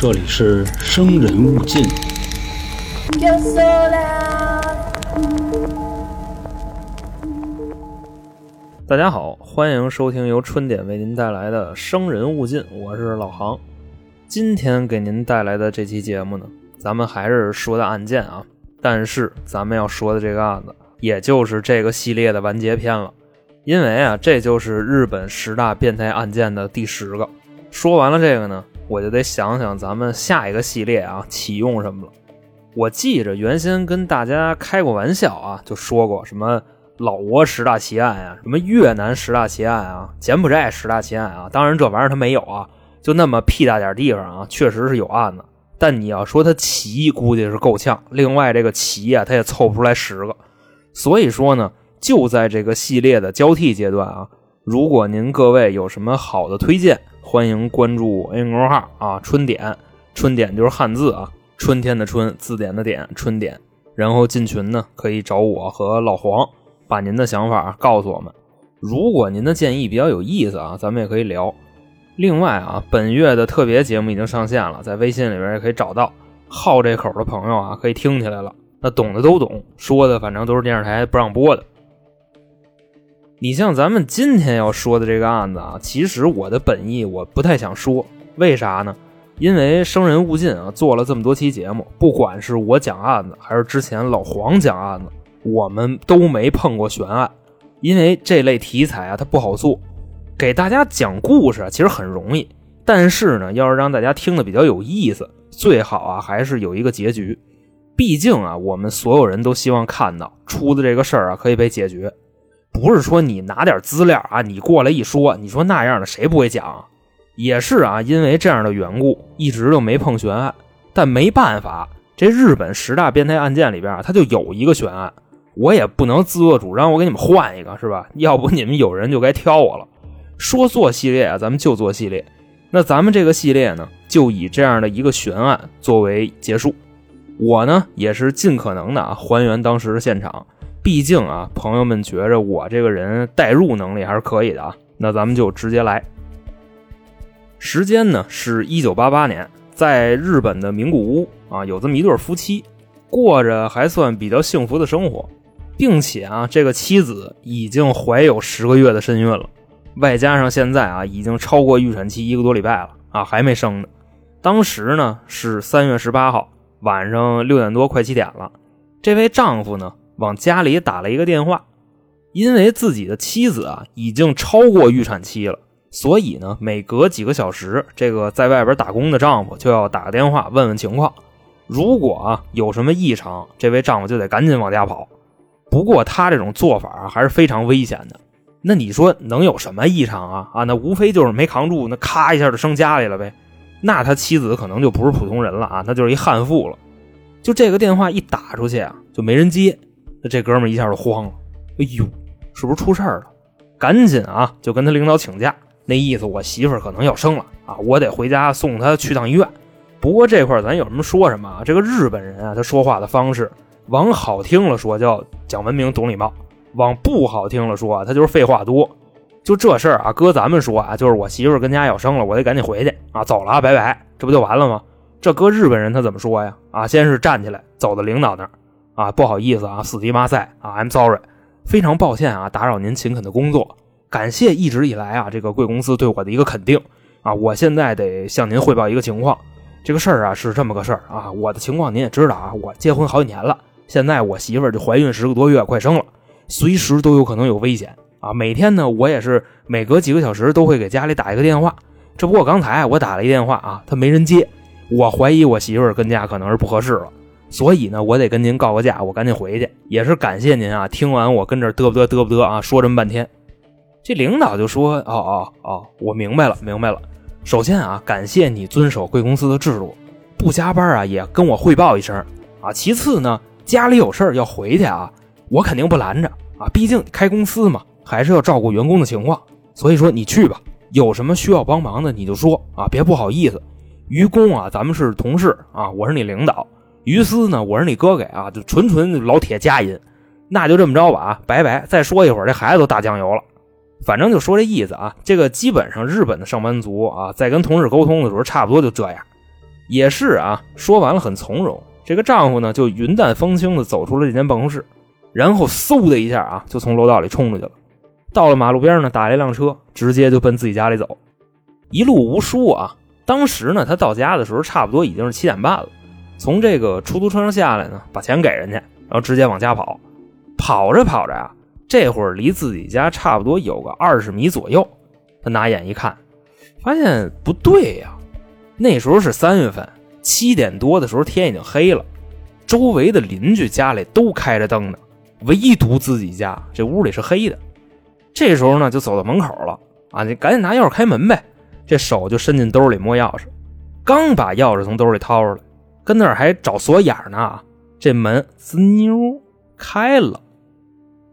这里是生人勿近。大家好，欢迎收听由春点为您带来的《生人勿近》，我是老航。今天给您带来的这期节目呢，咱们还是说的案件啊，但是咱们要说的这个案子，也就是这个系列的完结篇了。因为啊，这就是日本十大变态案件的第十个。说完了这个呢，我就得想想咱们下一个系列啊启用什么了。我记着原先跟大家开过玩笑啊，就说过什么老挝十大奇案啊，什么越南十大奇案啊，柬埔寨十大奇案啊。当然这玩意儿它没有啊，就那么屁大点地方啊，确实是有案子。但你要说它奇，估计是够呛。另外这个奇啊，它也凑不出来十个。所以说呢，就在这个系列的交替阶段啊，如果您各位有什么好的推荐，欢迎关注 A 公号啊，春点，春点就是汉字啊，春天的春，字典的典，春点。然后进群呢，可以找我和老黄，把您的想法告诉我们。如果您的建议比较有意思啊，咱们也可以聊。另外啊，本月的特别节目已经上线了，在微信里边也可以找到。好这口的朋友啊，可以听起来了。那懂的都懂，说的反正都是电视台不让播的。你像咱们今天要说的这个案子啊，其实我的本意我不太想说，为啥呢？因为生人勿近啊，做了这么多期节目，不管是我讲案子，还是之前老黄讲案子，我们都没碰过悬案，因为这类题材啊，它不好做。给大家讲故事啊，其实很容易，但是呢，要是让大家听的比较有意思，最好啊，还是有一个结局。毕竟啊，我们所有人都希望看到出的这个事儿啊可以被解决，不是说你拿点资料啊，你过来一说，你说那样的谁不会讲？也是啊，因为这样的缘故，一直就没碰悬案。但没办法，这日本十大变态案件里边啊，它就有一个悬案，我也不能自作主张，我给你们换一个，是吧？要不你们有人就该挑我了。说做系列啊，咱们就做系列。那咱们这个系列呢，就以这样的一个悬案作为结束。我呢，也是尽可能的啊还原当时的现场。毕竟啊，朋友们觉着我这个人代入能力还是可以的啊。那咱们就直接来。时间呢是一九八八年，在日本的名古屋啊，有这么一对夫妻，过着还算比较幸福的生活，并且啊，这个妻子已经怀有十个月的身孕了。外加上现在啊，已经超过预产期一个多礼拜了啊，还没生呢。当时呢是三月十八号晚上六点多，快七点了。这位丈夫呢往家里打了一个电话，因为自己的妻子啊已经超过预产期了，所以呢每隔几个小时，这个在外边打工的丈夫就要打个电话问问情况。如果啊有什么异常，这位丈夫就得赶紧往家跑。不过他这种做法啊还是非常危险的。那你说能有什么异常啊？啊，那无非就是没扛住，那咔一下就生家里了呗。那他妻子可能就不是普通人了啊，那就是一悍妇了。就这个电话一打出去啊，就没人接，这哥们一下就慌了。哎呦，是不是出事儿了？赶紧啊，就跟他领导请假，那意思我媳妇儿可能要生了啊，我得回家送她去趟医院。不过这块咱有什么说什么啊？这个日本人啊，他说话的方式，往好听了说叫讲文明、懂礼貌。往不好听了说啊，他就是废话多。就这事儿啊，搁咱们说啊，就是我媳妇儿跟家要生了，我得赶紧回去啊，走了啊，拜拜，这不就完了吗？这搁日本人他怎么说呀？啊，先是站起来走到领导那儿啊，不好意思啊，死敌马赛啊，I'm sorry，非常抱歉啊，打扰您勤恳的工作，感谢一直以来啊，这个贵公司对我的一个肯定啊，我现在得向您汇报一个情况，这个事儿啊是这么个事儿啊，我的情况您也知道啊，我结婚好几年了，现在我媳妇儿就怀孕十个多月，快生了。随时都有可能有危险啊！每天呢，我也是每隔几个小时都会给家里打一个电话。这不过刚才我打了一电话啊，他没人接，我怀疑我媳妇儿跟家可能是不合适了，所以呢，我得跟您告个假，我赶紧回去。也是感谢您啊，听完我跟这嘚不嘚嘚不嘚啊，说这么半天，这领导就说：“哦哦哦，我明白了，明白了。首先啊，感谢你遵守贵公司的制度，不加班啊，也跟我汇报一声啊。其次呢，家里有事儿要回去啊，我肯定不拦着啊，毕竟开公司嘛，还是要照顾员工的情况。所以说你去吧，有什么需要帮忙的你就说啊，别不好意思。于公啊，咱们是同事啊，我是你领导；于私呢，我是你哥给啊，就纯纯老铁家音。那就这么着吧啊，拜拜。再说一会儿，这孩子都打酱油了。反正就说这意思啊，这个基本上日本的上班族啊，在跟同事沟通的时候，差不多就这样。也是啊，说完了很从容。这个丈夫呢，就云淡风轻的走出了这间办公室，然后嗖的一下啊，就从楼道里冲出去了。到了马路边呢，打了一辆车，直接就奔自己家里走。一路无书啊。当时呢，他到家的时候差不多已经是七点半了。从这个出租车上下来呢，把钱给人家，然后直接往家跑。跑着跑着啊，这会儿离自己家差不多有个二十米左右。他拿眼一看，发现不对呀。那时候是三月份，七点多的时候天已经黑了，周围的邻居家里都开着灯呢，唯独自己家这屋里是黑的。这时候呢，就走到门口了啊，你赶紧拿钥匙开门呗。这手就伸进兜里摸钥匙，刚把钥匙从兜里掏出来，跟那儿还找锁眼儿呢。这门滋妞开了，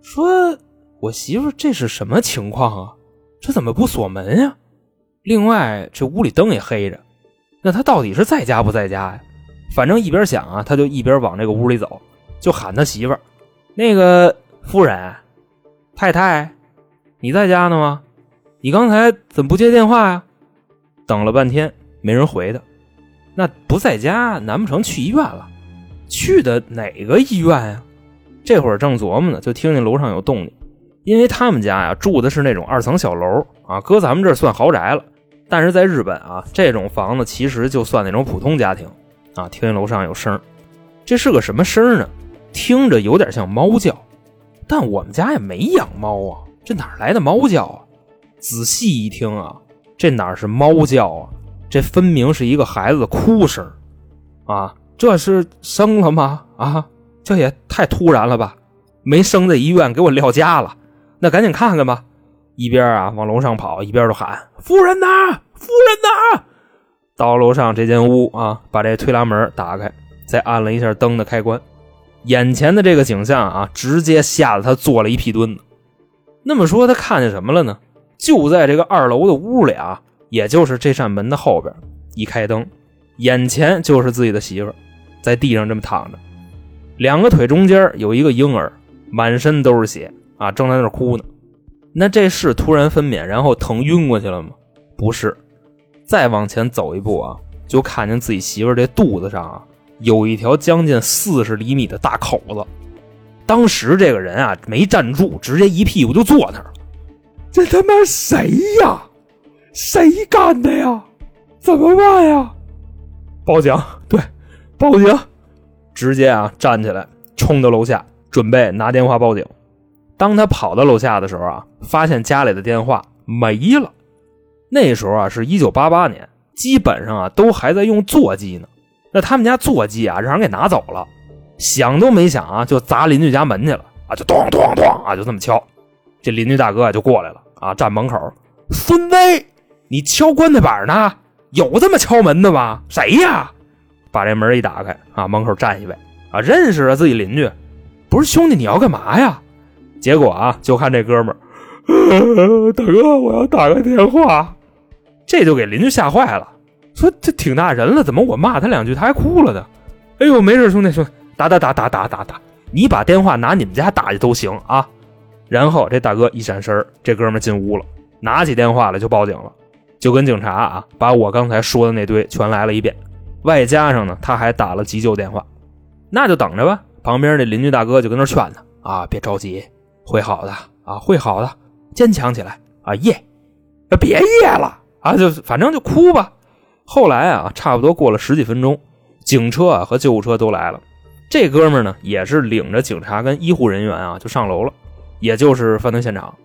说：“我媳妇这是什么情况啊？这怎么不锁门呀？另外这屋里灯也黑着，那他到底是在家不在家呀？反正一边想啊，他就一边往这个屋里走，就喊他媳妇儿：‘那个夫人，太太，你在家呢吗？你刚才怎么不接电话呀？’”等了半天没人回他，那不在家，难不成去医院了？去的哪个医院呀？这会儿正琢磨呢，就听见楼上有动静。因为他们家呀住的是那种二层小楼啊，搁咱们这算豪宅了。但是在日本啊，这种房子其实就算那种普通家庭啊。听见楼上有声，这是个什么声呢？听着有点像猫叫，但我们家也没养猫啊，这哪来的猫叫啊？仔细一听啊。这哪是猫叫啊？这分明是一个孩子哭声啊！这是生了吗？啊，这也太突然了吧！没生在医院，给我撂家了。那赶紧看看吧。一边啊往楼上跑，一边就喊：“夫人呐，夫人呐！”到楼上这间屋啊，把这推拉门打开，再按了一下灯的开关。眼前的这个景象啊，直接吓得他坐了一屁墩子。那么说，他看见什么了呢？就在这个二楼的屋里啊，也就是这扇门的后边，一开灯，眼前就是自己的媳妇在地上这么躺着，两个腿中间有一个婴儿，满身都是血啊，正在那哭呢。那这是突然分娩然后疼晕过去了吗？不是，再往前走一步啊，就看见自己媳妇这肚子上啊有一条将近四十厘米的大口子。当时这个人啊没站住，直接一屁股就坐那儿了。这他妈谁呀？谁干的呀？怎么办呀？报警！对，报警！直接啊，站起来，冲到楼下，准备拿电话报警。当他跑到楼下的时候啊，发现家里的电话没了。那时候啊，是一九八八年，基本上啊都还在用座机呢。那他们家座机啊，让人给拿走了。想都没想啊，就砸邻居家门去了啊，就咚咚咚啊，就这么敲。这邻居大哥啊就过来了。啊！站门口，孙子，你敲棺材板呢？有这么敲门的吗？谁呀？把这门一打开，啊，门口站一位，啊，认识啊，自己邻居。不是兄弟，你要干嘛呀？结果啊，就看这哥们，大哥，我要打个电话。这就给邻居吓坏了，说这挺大人了，怎么我骂他两句，他还哭了呢？哎呦，没事，兄弟，兄弟，打打打打打打打，你把电话拿你们家打去都行啊。然后这大哥一闪身这哥们进屋了，拿起电话来就报警了，就跟警察啊把我刚才说的那堆全来了一遍，外加上呢他还打了急救电话，那就等着吧。旁边那邻居大哥就跟那劝他啊，别着急，会好的啊，会好的，坚强起来啊，耶，别耶了啊，就反正就哭吧。后来啊，差不多过了十几分钟，警车啊和救护车都来了，这哥们呢也是领着警察跟医护人员啊就上楼了。也就是犯罪现场，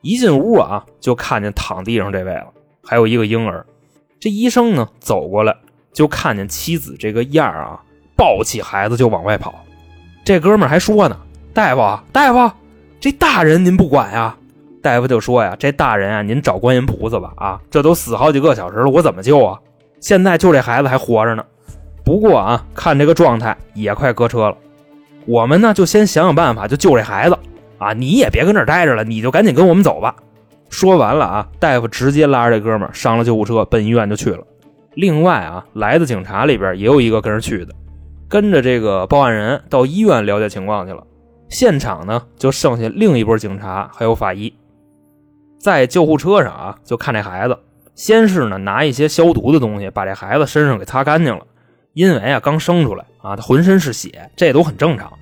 一进屋啊，就看见躺地上这位了，还有一个婴儿。这医生呢走过来，就看见妻子这个样啊，抱起孩子就往外跑。这哥们还说呢：“大夫，大夫，这大人您不管呀？”大夫就说呀：“这大人啊，您找观音菩萨吧啊，这都死好几个小时了，我怎么救啊？现在就这孩子还活着呢。不过啊，看这个状态也快搁车了，我们呢就先想想办法，就救这孩子。”啊，你也别跟这儿待着了，你就赶紧跟我们走吧。说完了啊，大夫直接拉着这哥们上了救护车，奔医院就去了。另外啊，来的警察里边也有一个跟着去的，跟着这个报案人到医院了解情况去了。现场呢，就剩下另一波警察还有法医，在救护车上啊，就看这孩子。先是呢，拿一些消毒的东西把这孩子身上给擦干净了，因为啊刚生出来啊，他浑身是血，这都很正常。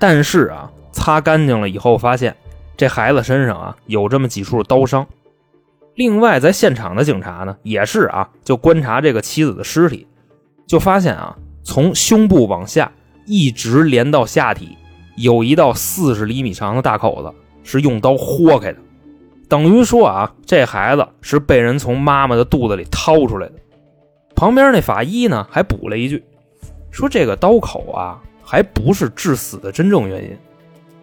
但是啊，擦干净了以后，发现这孩子身上啊有这么几处刀伤。另外，在现场的警察呢，也是啊，就观察这个妻子的尸体，就发现啊，从胸部往下一直连到下体，有一道四十厘米长的大口子，是用刀豁开的。等于说啊，这孩子是被人从妈妈的肚子里掏出来的。旁边那法医呢，还补了一句，说这个刀口啊，还不是致死的真正原因。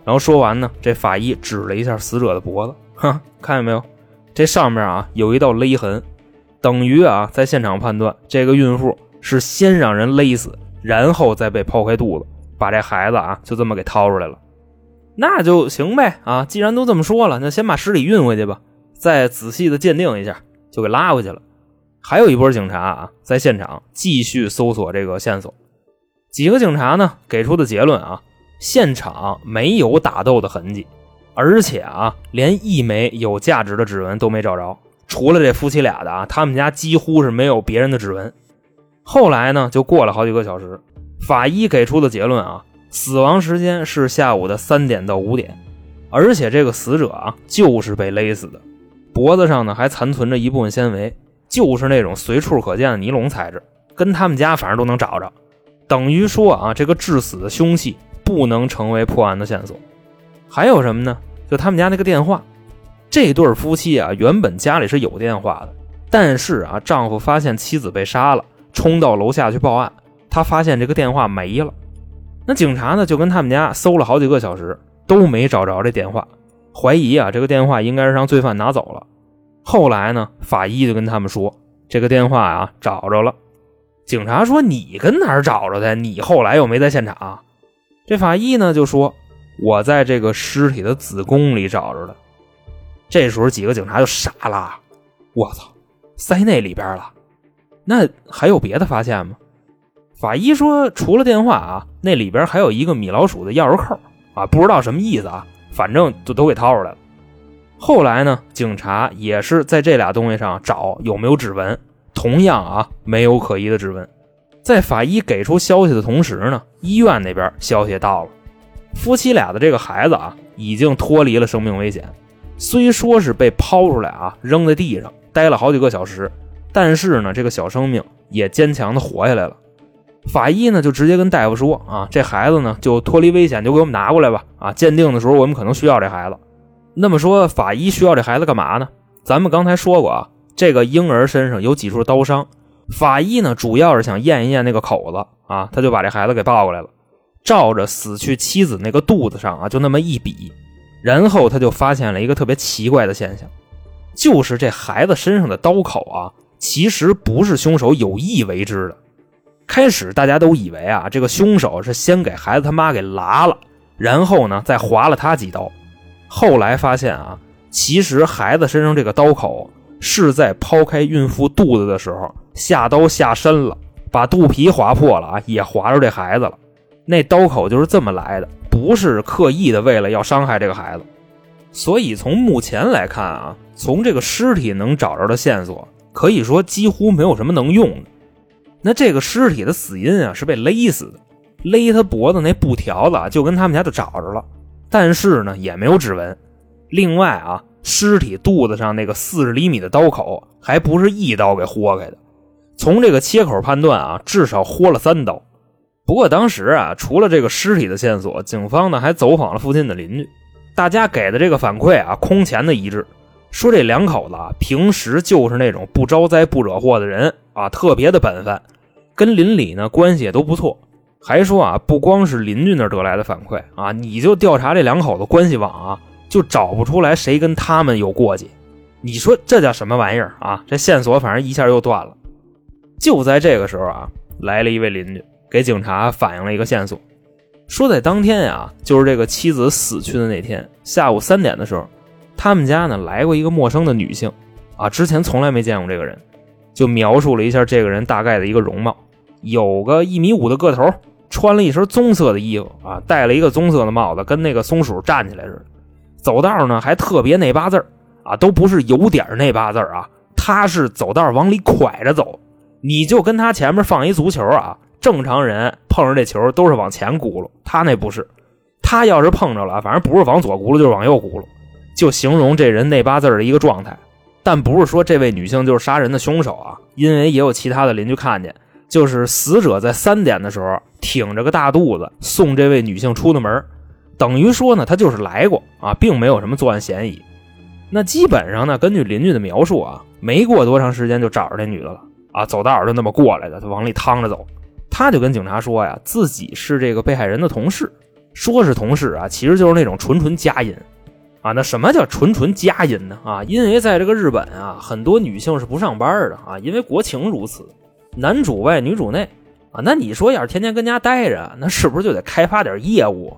然后说完呢，这法医指了一下死者的脖子，哈，看见没有？这上面啊有一道勒痕，等于啊在现场判断，这个孕妇是先让人勒死，然后再被剖开肚子，把这孩子啊就这么给掏出来了。那就行呗啊！既然都这么说了，那先把尸体运回去吧，再仔细的鉴定一下，就给拉回去了。还有一波警察啊在现场继续搜索这个线索。几个警察呢给出的结论啊，现场没有打斗的痕迹。而且啊，连一枚有价值的指纹都没找着，除了这夫妻俩的啊，他们家几乎是没有别人的指纹。后来呢，就过了好几个小时，法医给出的结论啊，死亡时间是下午的三点到五点，而且这个死者啊就是被勒死的，脖子上呢还残存着一部分纤维，就是那种随处可见的尼龙材质，跟他们家反正都能找着，等于说啊，这个致死的凶器不能成为破案的线索。还有什么呢？就他们家那个电话，这对夫妻啊，原本家里是有电话的，但是啊，丈夫发现妻子被杀了，冲到楼下去报案，他发现这个电话没了。那警察呢，就跟他们家搜了好几个小时，都没找着这电话，怀疑啊，这个电话应该是让罪犯拿走了。后来呢，法医就跟他们说，这个电话啊找着了。警察说：“你跟哪儿找着的？你后来又没在现场。”这法医呢就说。我在这个尸体的子宫里找着的，这时候几个警察就傻了，我操，塞那里边了？那还有别的发现吗？法医说，除了电话啊，那里边还有一个米老鼠的钥匙扣啊，不知道什么意思啊，反正就都给掏出来了。后来呢，警察也是在这俩东西上找有没有指纹，同样啊，没有可疑的指纹。在法医给出消息的同时呢，医院那边消息也到了。夫妻俩的这个孩子啊，已经脱离了生命危险。虽说是被抛出来啊，扔在地上待了好几个小时，但是呢，这个小生命也坚强的活下来了。法医呢就直接跟大夫说啊，这孩子呢就脱离危险，就给我们拿过来吧。啊，鉴定的时候我们可能需要这孩子。那么说，法医需要这孩子干嘛呢？咱们刚才说过啊，这个婴儿身上有几处刀伤，法医呢主要是想验一验那个口子啊，他就把这孩子给抱过来了。照着死去妻子那个肚子上啊，就那么一比，然后他就发现了一个特别奇怪的现象，就是这孩子身上的刀口啊，其实不是凶手有意为之的。开始大家都以为啊，这个凶手是先给孩子他妈给剌了，然后呢再划了他几刀。后来发现啊，其实孩子身上这个刀口是在剖开孕妇肚子的时候下刀下深了，把肚皮划破了啊，也划着这孩子了。那刀口就是这么来的，不是刻意的为了要伤害这个孩子。所以从目前来看啊，从这个尸体能找着的线索，可以说几乎没有什么能用的。那这个尸体的死因啊，是被勒死的，勒他脖子那布条子就跟他们家就找着了，但是呢也没有指纹。另外啊，尸体肚子上那个四十厘米的刀口，还不是一刀给豁开的，从这个切口判断啊，至少豁了三刀。不过当时啊，除了这个尸体的线索，警方呢还走访了附近的邻居，大家给的这个反馈啊，空前的一致，说这两口子啊，平时就是那种不招灾不惹祸的人啊，特别的本分，跟邻里呢关系也都不错。还说啊，不光是邻居那得来的反馈啊，你就调查这两口子关系网啊，就找不出来谁跟他们有过节。你说这叫什么玩意儿啊？这线索反正一下又断了。就在这个时候啊，来了一位邻居。给警察反映了一个线索，说在当天呀，就是这个妻子死去的那天下午三点的时候，他们家呢来过一个陌生的女性，啊，之前从来没见过这个人，就描述了一下这个人大概的一个容貌，有个一米五的个头，穿了一身棕色的衣服，啊，戴了一个棕色的帽子，跟那个松鼠站起来似的，走道呢还特别那八字啊，都不是有点那八字啊，他是走道往里拐着走，你就跟他前面放一足球啊。正常人碰上这球都是往前轱辘，他那不是，他要是碰着了，反正不是往左轱辘就是往右轱辘，就形容这人那八字的一个状态。但不是说这位女性就是杀人的凶手啊，因为也有其他的邻居看见，就是死者在三点的时候挺着个大肚子送这位女性出的门，等于说呢，他就是来过啊，并没有什么作案嫌疑。那基本上呢，根据邻居的描述啊，没过多长时间就找着这女的了啊，走道就那么过来的，就往里趟着走。他就跟警察说呀，自己是这个被害人的同事，说是同事啊，其实就是那种纯纯家音。啊，那什么叫纯纯佳音呢？啊，因为在这个日本啊，很多女性是不上班的啊，因为国情如此，男主外女主内啊。那你说要是天天跟家待着，那是不是就得开发点业务？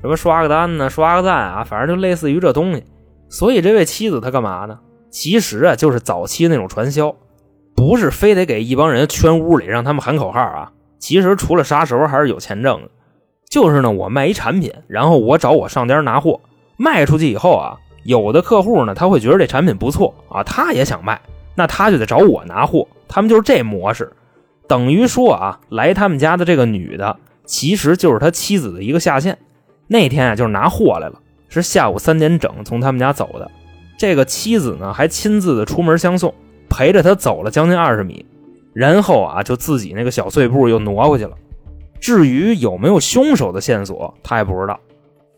什么刷个单呢，刷个赞啊，反正就类似于这东西。所以这位妻子她干嘛呢？其实啊，就是早期那种传销，不是非得给一帮人圈屋里让他们喊口号啊。其实除了杀熟还是有钱挣的，就是呢，我卖一产品，然后我找我上家拿货。卖出去以后啊，有的客户呢，他会觉得这产品不错啊，他也想卖，那他就得找我拿货。他们就是这模式，等于说啊，来他们家的这个女的，其实就是他妻子的一个下线。那天啊，就是拿货来了，是下午三点整从他们家走的。这个妻子呢，还亲自的出门相送，陪着他走了将近二十米，然后啊，就自己那个小碎步又挪回去了。至于有没有凶手的线索，他也不知道。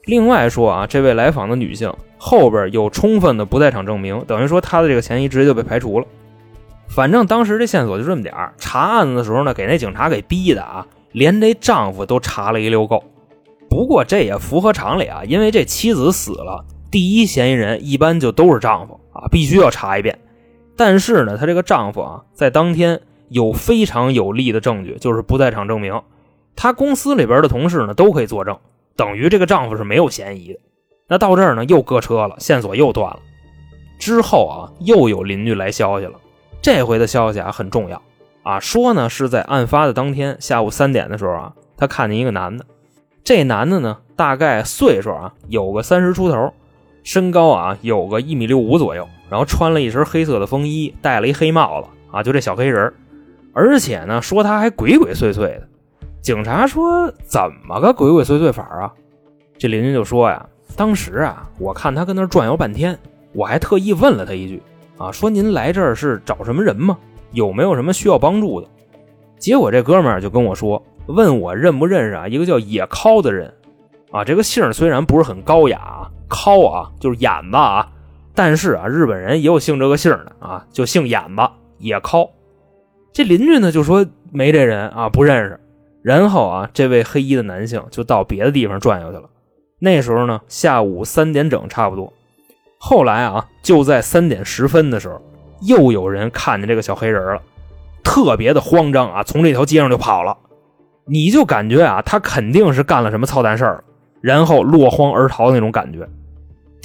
另外说啊，这位来访的女性后边有充分的不在场证明，等于说她的这个嫌疑直接就被排除了。反正当时这线索就这么点儿查案子的时候呢，给那警察给逼的啊，连这丈夫都查了一溜够。不过这也符合常理啊，因为这妻子死了，第一嫌疑人一般就都是丈夫啊，必须要查一遍。但是呢，她这个丈夫啊，在当天有非常有力的证据，就是不在场证明，她公司里边的同事呢都可以作证。等于这个丈夫是没有嫌疑的，那到这儿呢又搁车了，线索又断了。之后啊，又有邻居来消息了，这回的消息啊很重要啊，说呢是在案发的当天下午三点的时候啊，他看见一个男的，这男的呢大概岁数啊有个三十出头，身高啊有个一米六五左右，然后穿了一身黑色的风衣，戴了一黑帽子啊，就这小黑人而且呢说他还鬼鬼祟祟的。警察说：“怎么个鬼鬼祟祟法啊？”这邻居就说：“呀，当时啊，我看他跟那转悠半天，我还特意问了他一句啊，说您来这儿是找什么人吗？有没有什么需要帮助的？”结果这哥们儿就跟我说：“问我认不认识啊一个叫野尻的人啊？这个姓虽然不是很高雅，尻啊就是眼子啊，但是啊，日本人也有姓这个姓的啊，就姓眼子野尻。”这邻居呢就说：“没这人啊，不认识。”然后啊，这位黑衣的男性就到别的地方转悠去了。那时候呢，下午三点整差不多。后来啊，就在三点十分的时候，又有人看见这个小黑人了，特别的慌张啊，从这条街上就跑了。你就感觉啊，他肯定是干了什么操蛋事儿，然后落荒而逃的那种感觉。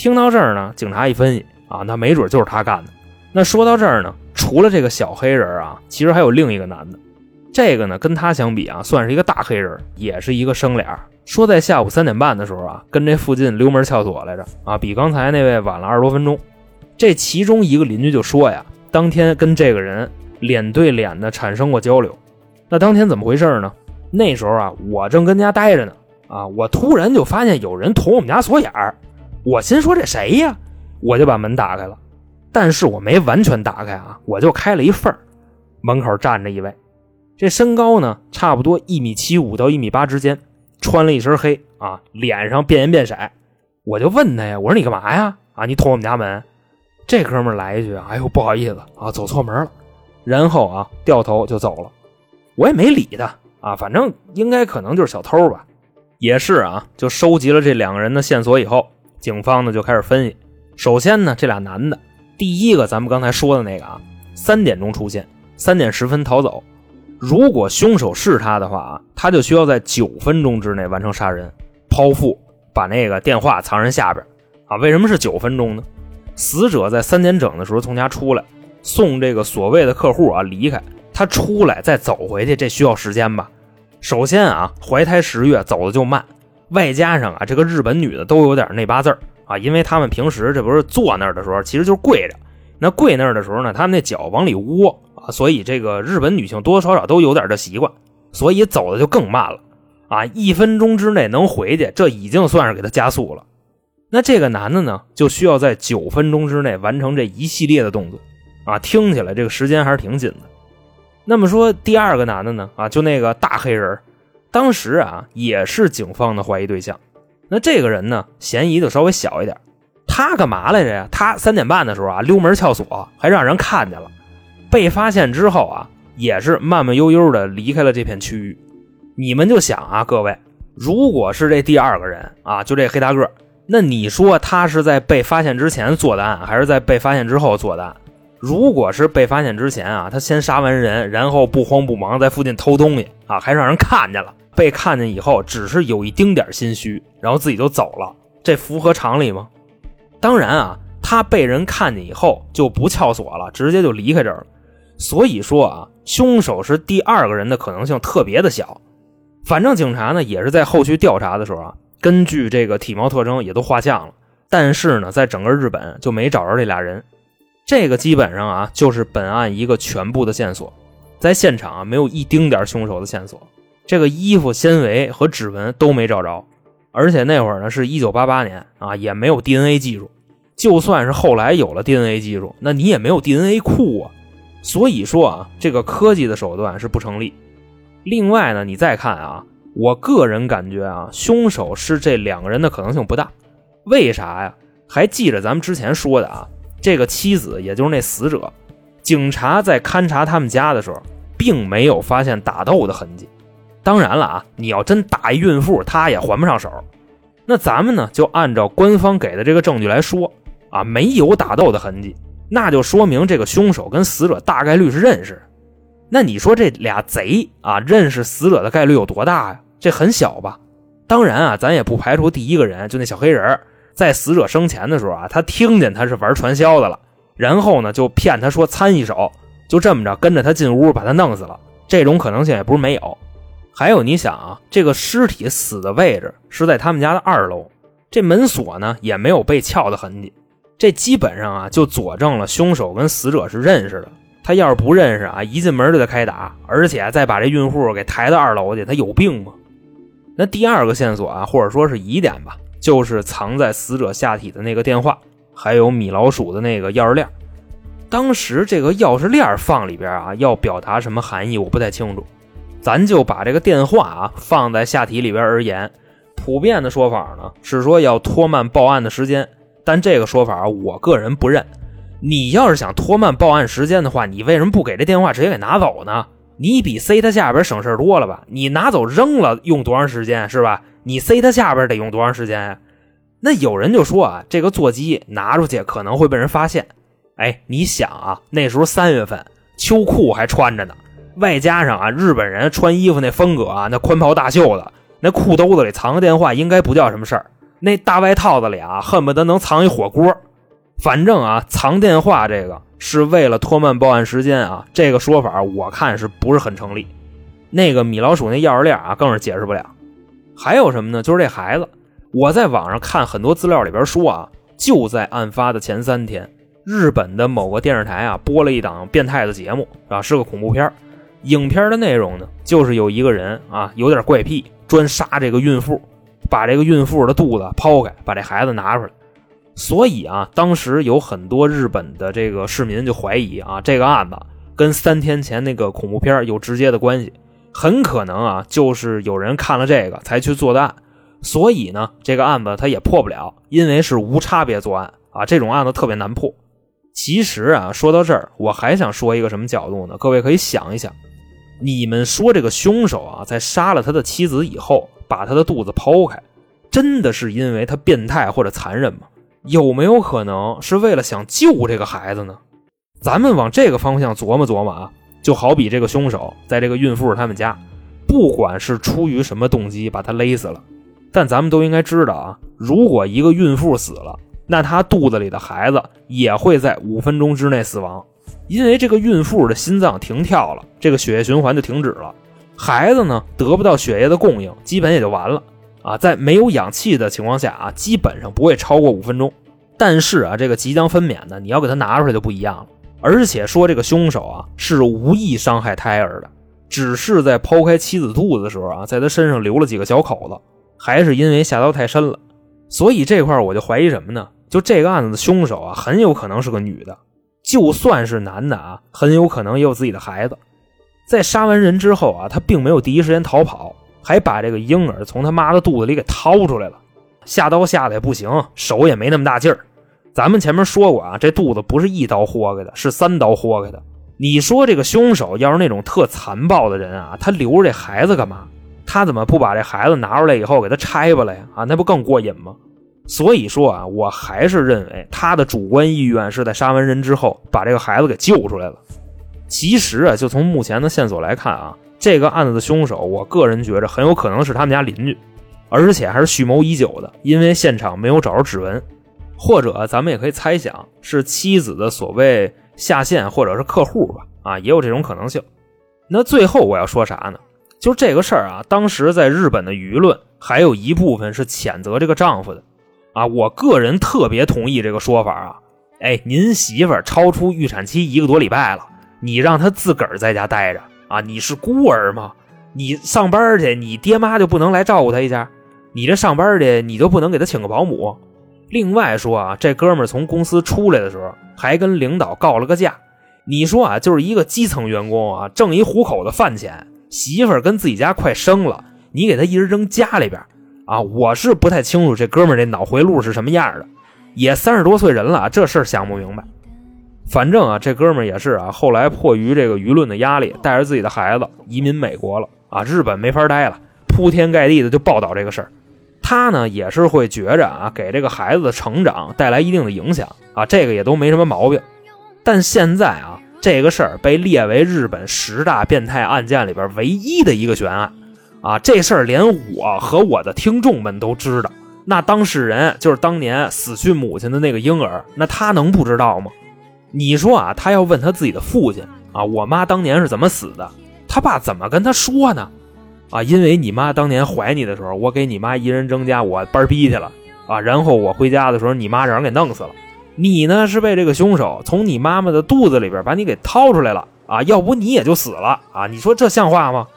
听到这儿呢，警察一分析啊，那没准就是他干的。那说到这儿呢，除了这个小黑人啊，其实还有另一个男的。这个呢，跟他相比啊，算是一个大黑人，也是一个生脸。说在下午三点半的时候啊，跟这附近溜门撬锁来着啊，比刚才那位晚了二十多分钟。这其中一个邻居就说呀，当天跟这个人脸对脸的产生过交流。那当天怎么回事呢？那时候啊，我正跟家待着呢，啊，我突然就发现有人捅我们家锁眼儿。我心说这谁呀？我就把门打开了，但是我没完全打开啊，我就开了一缝门口站着一位。这身高呢，差不多一米七五到一米八之间，穿了一身黑啊，脸上变颜变色。我就问他呀，我说你干嘛呀？啊，你捅我们家门？这哥们来一句，哎呦不好意思啊，走错门了。然后啊，掉头就走了。我也没理他啊，反正应该可能就是小偷吧。也是啊，就收集了这两个人的线索以后，警方呢就开始分析。首先呢，这俩男的，第一个咱们刚才说的那个啊，三点钟出现，三点十分逃走。如果凶手是他的话啊，他就需要在九分钟之内完成杀人、剖腹，把那个电话藏人下边啊。为什么是九分钟呢？死者在三点整的时候从家出来，送这个所谓的客户啊离开，他出来再走回去，这需要时间吧？首先啊，怀胎十月，走的就慢，外加上啊，这个日本女的都有点那八字啊，因为他们平时这不是坐那儿的时候，其实就是跪着，那跪那儿的时候呢，他们那脚往里窝。啊，所以这个日本女性多多少少都有点这习惯，所以走的就更慢了啊！一分钟之内能回去，这已经算是给他加速了。那这个男的呢，就需要在九分钟之内完成这一系列的动作啊！听起来这个时间还是挺紧的。那么说第二个男的呢，啊，就那个大黑人，当时啊也是警方的怀疑对象。那这个人呢，嫌疑就稍微小一点。他干嘛来着呀？他三点半的时候啊，溜门撬锁，还让人看见了。被发现之后啊，也是慢慢悠悠的离开了这片区域。你们就想啊，各位，如果是这第二个人啊，就这黑大个，那你说他是在被发现之前做的案，还是在被发现之后做的案？如果是被发现之前啊，他先杀完人，然后不慌不忙在附近偷东西啊，还让人看见了。被看见以后，只是有一丁点心虚，然后自己就走了，这符合常理吗？当然啊，他被人看见以后就不撬锁了，直接就离开这儿了。所以说啊，凶手是第二个人的可能性特别的小。反正警察呢也是在后续调查的时候啊，根据这个体貌特征也都画像了，但是呢，在整个日本就没找着这俩人。这个基本上啊就是本案一个全部的线索，在现场啊没有一丁点凶手的线索，这个衣服纤维和指纹都没找着。而且那会儿呢，是一九八八年啊，也没有 DNA 技术。就算是后来有了 DNA 技术，那你也没有 DNA 库啊。所以说啊，这个科技的手段是不成立。另外呢，你再看啊，我个人感觉啊，凶手是这两个人的可能性不大。为啥呀？还记着咱们之前说的啊，这个妻子也就是那死者，警察在勘察他们家的时候，并没有发现打斗的痕迹。当然了啊，你要真打一孕妇，他也还不上手。那咱们呢，就按照官方给的这个证据来说啊，没有打斗的痕迹，那就说明这个凶手跟死者大概率是认识。那你说这俩贼啊，认识死者的概率有多大呀？这很小吧？当然啊，咱也不排除第一个人就那小黑人，在死者生前的时候啊，他听见他是玩传销的了，然后呢就骗他说参一手，就这么着跟着他进屋把他弄死了。这种可能性也不是没有。还有，你想啊，这个尸体死的位置是在他们家的二楼，这门锁呢也没有被撬的痕迹，这基本上啊就佐证了凶手跟死者是认识的。他要是不认识啊，一进门就得开打，而且再把这孕妇给抬到二楼去，他有病吗？那第二个线索啊，或者说是疑点吧，就是藏在死者下体的那个电话，还有米老鼠的那个钥匙链。当时这个钥匙链放里边啊，要表达什么含义，我不太清楚。咱就把这个电话啊放在下体里边而言，普遍的说法呢是说要拖慢报案的时间，但这个说法我个人不认。你要是想拖慢报案时间的话，你为什么不给这电话直接给拿走呢？你比塞他下边省事多了吧？你拿走扔了用多长时间是吧？你塞他下边得用多长时间呀？那有人就说啊，这个座机拿出去可能会被人发现。哎，你想啊，那时候三月份，秋裤还穿着呢。外加上啊，日本人穿衣服那风格啊，那宽袍大袖的，那裤兜子里藏个电话应该不叫什么事儿。那大外套子里啊，恨不得能藏一火锅。反正啊，藏电话这个是为了拖慢报案时间啊，这个说法我看是不是很成立？那个米老鼠那钥匙链啊，更是解释不了。还有什么呢？就是这孩子，我在网上看很多资料里边说啊，就在案发的前三天，日本的某个电视台啊播了一档变态的节目啊，是个恐怖片儿影片的内容呢，就是有一个人啊，有点怪癖，专杀这个孕妇，把这个孕妇的肚子剖开，把这孩子拿出来。所以啊，当时有很多日本的这个市民就怀疑啊，这个案子跟三天前那个恐怖片有直接的关系，很可能啊，就是有人看了这个才去做的案。所以呢，这个案子他也破不了，因为是无差别作案啊，这种案子特别难破。其实啊，说到这儿，我还想说一个什么角度呢？各位可以想一想。你们说这个凶手啊，在杀了他的妻子以后，把他的肚子剖开，真的是因为他变态或者残忍吗？有没有可能是为了想救这个孩子呢？咱们往这个方向琢磨琢磨啊，就好比这个凶手在这个孕妇他们家，不管是出于什么动机把他勒死了，但咱们都应该知道啊，如果一个孕妇死了，那她肚子里的孩子也会在五分钟之内死亡。因为这个孕妇的心脏停跳了，这个血液循环就停止了，孩子呢得不到血液的供应，基本也就完了啊。在没有氧气的情况下啊，基本上不会超过五分钟。但是啊，这个即将分娩的，你要给他拿出来就不一样了。而且说这个凶手啊是无意伤害胎儿的，只是在剖开妻子肚子的时候啊，在他身上留了几个小口子，还是因为下刀太深了。所以这块我就怀疑什么呢？就这个案子的凶手啊，很有可能是个女的。就算是男的啊，很有可能也有自己的孩子。在杀完人之后啊，他并没有第一时间逃跑，还把这个婴儿从他妈的肚子里给掏出来了。下刀下的也不行，手也没那么大劲儿。咱们前面说过啊，这肚子不是一刀豁开的，是三刀豁开的。你说这个凶手要是那种特残暴的人啊，他留着这孩子干嘛？他怎么不把这孩子拿出来以后给他拆吧了呀？啊，那不更过瘾吗？所以说啊，我还是认为他的主观意愿是在杀完人之后把这个孩子给救出来了。其实啊，就从目前的线索来看啊，这个案子的凶手，我个人觉着很有可能是他们家邻居，而且还是蓄谋已久的，因为现场没有找着指纹，或者咱们也可以猜想是妻子的所谓。下线或者是客户吧，啊，也有这种可能性。那最后我要说啥呢？就这个事儿啊，当时在日本的舆论还有一部分是谴责这个丈夫的，啊，我个人特别同意这个说法啊。哎，您媳妇儿超出预产期一个多礼拜了，你让她自个儿在家待着啊？你是孤儿吗？你上班去，你爹妈就不能来照顾她一下？你这上班去，你就不能给她请个保姆？另外说啊，这哥们儿从公司出来的时候，还跟领导告了个假。你说啊，就是一个基层员工啊，挣一糊口的饭钱，媳妇儿跟自己家快生了，你给他一人扔家里边啊？我是不太清楚这哥们儿这脑回路是什么样的，也三十多岁人了，这事儿想不明白。反正啊，这哥们儿也是啊，后来迫于这个舆论的压力，带着自己的孩子移民美国了啊，日本没法待了，铺天盖地的就报道这个事儿。他呢也是会觉着啊，给这个孩子的成长带来一定的影响啊，这个也都没什么毛病。但现在啊，这个事儿被列为日本十大变态案件里边唯一的一个悬案啊，这事儿连我和我的听众们都知道。那当事人就是当年死去母亲的那个婴儿，那他能不知道吗？你说啊，他要问他自己的父亲啊，我妈当年是怎么死的？他爸怎么跟他说呢？啊，因为你妈当年怀你的时候，我给你妈一人争家，我班儿逼去了啊。然后我回家的时候，你妈让人给弄死了。你呢是被这个凶手从你妈妈的肚子里边把你给掏出来了啊，要不你也就死了啊。你说这像话吗？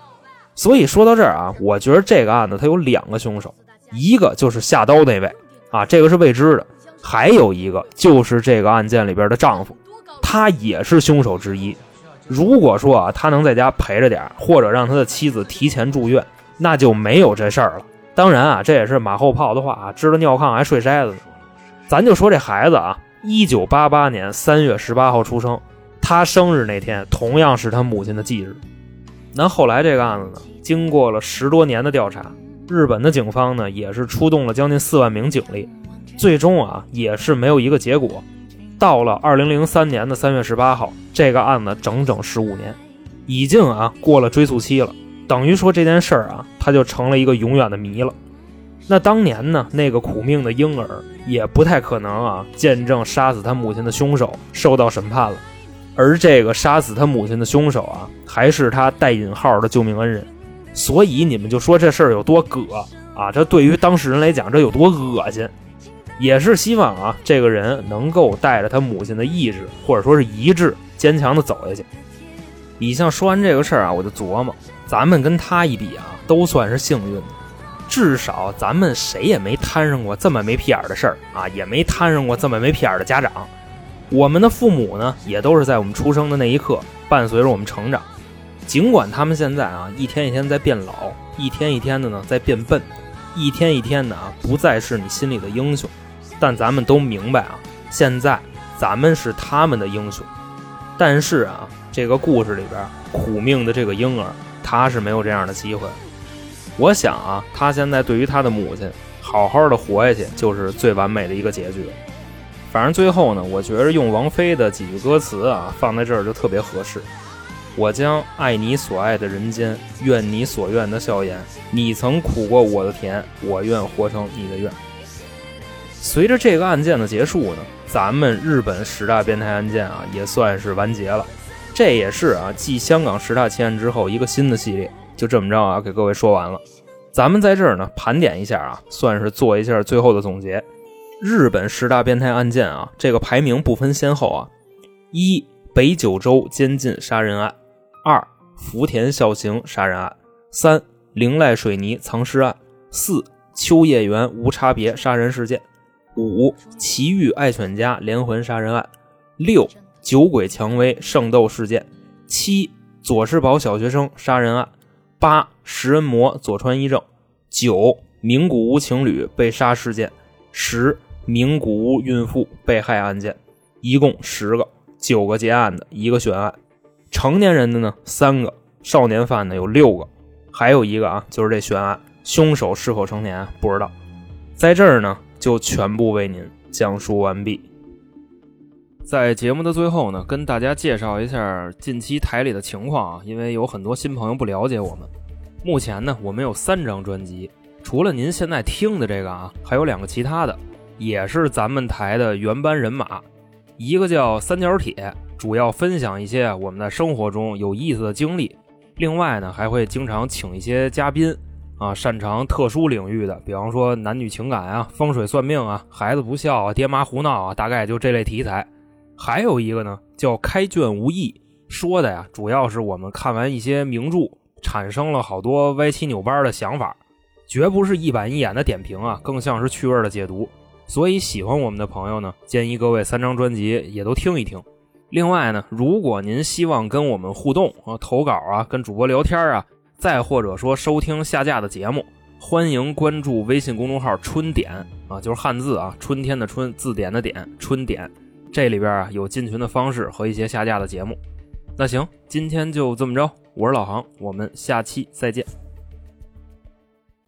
所以说到这儿啊，我觉得这个案子它有两个凶手，一个就是下刀那位啊，这个是未知的；还有一个就是这个案件里边的丈夫，他也是凶手之一。如果说啊，他能在家陪着点或者让他的妻子提前住院，那就没有这事儿了。当然啊，这也是马后炮的话啊，知道尿炕还睡筛子呢。咱就说这孩子啊，一九八八年三月十八号出生，他生日那天同样是他母亲的忌日。那后来这个案子呢，经过了十多年的调查，日本的警方呢也是出动了将近四万名警力，最终啊也是没有一个结果。到了二零零三年的三月十八号，这个案子整整十五年，已经啊过了追诉期了，等于说这件事儿啊，他就成了一个永远的谜了。那当年呢，那个苦命的婴儿也不太可能啊见证杀死他母亲的凶手受到审判了，而这个杀死他母亲的凶手啊，还是他带引号的救命恩人。所以你们就说这事儿有多葛啊？这对于当事人来讲，这有多恶心？也是希望啊，这个人能够带着他母亲的意志，或者说是遗志，坚强的走下去。以上说完这个事儿啊，我就琢磨，咱们跟他一比啊，都算是幸运的，至少咱们谁也没摊上过这么没屁眼的事儿啊，也没摊上过这么没屁眼的家长。我们的父母呢，也都是在我们出生的那一刻伴随着我们成长，尽管他们现在啊，一天一天在变老，一天一天的呢在变笨，一天一天的啊不再是你心里的英雄。但咱们都明白啊，现在咱们是他们的英雄，但是啊，这个故事里边苦命的这个婴儿，他是没有这样的机会。我想啊，他现在对于他的母亲好好的活下去，就是最完美的一个结局。反正最后呢，我觉着用王菲的几句歌词啊，放在这儿就特别合适。我将爱你所爱的人间，愿你所愿的笑颜。你曾苦过我的甜，我愿活成你的愿。随着这个案件的结束呢，咱们日本十大变态案件啊也算是完结了。这也是啊继香港十大奇案之后一个新的系列，就这么着啊给各位说完了。咱们在这儿呢盘点一下啊，算是做一下最后的总结。日本十大变态案件啊，这个排名不分先后啊：一、北九州监禁杀人案；二、福田孝行杀人案；三、灵濑水泥藏尸案；四、秋叶原无差别杀人事件；五、奇遇爱犬家连环杀人案；六、酒鬼蔷薇圣斗事件；七、佐世保小学生杀人案；八、食人魔佐川一正；九、名古屋情侣被杀事件；十、名古屋孕妇被害案件。一共十个，九个结案的，一个悬案。成年人的呢三个，少年犯的有六个，还有一个啊，就是这悬案，凶手是否成年不知道。在这儿呢，就全部为您讲述完毕。在节目的最后呢，跟大家介绍一下近期台里的情况啊，因为有很多新朋友不了解我们。目前呢，我们有三张专辑，除了您现在听的这个啊，还有两个其他的，也是咱们台的原班人马。一个叫三角铁，主要分享一些我们在生活中有意思的经历。另外呢，还会经常请一些嘉宾啊，擅长特殊领域的，比方说男女情感啊、风水算命啊、孩子不孝啊、爹妈胡闹啊，大概就这类题材。还有一个呢，叫开卷无益，说的呀，主要是我们看完一些名著，产生了好多歪七扭八的想法，绝不是一板一眼的点评啊，更像是趣味的解读。所以喜欢我们的朋友呢，建议各位三张专辑也都听一听。另外呢，如果您希望跟我们互动啊、投稿啊、跟主播聊天啊，再或者说收听下架的节目，欢迎关注微信公众号“春点”啊，就是汉字啊，春天的春，字典的典，春点。这里边啊有进群的方式和一些下架的节目。那行，今天就这么着，我是老航，我们下期再见。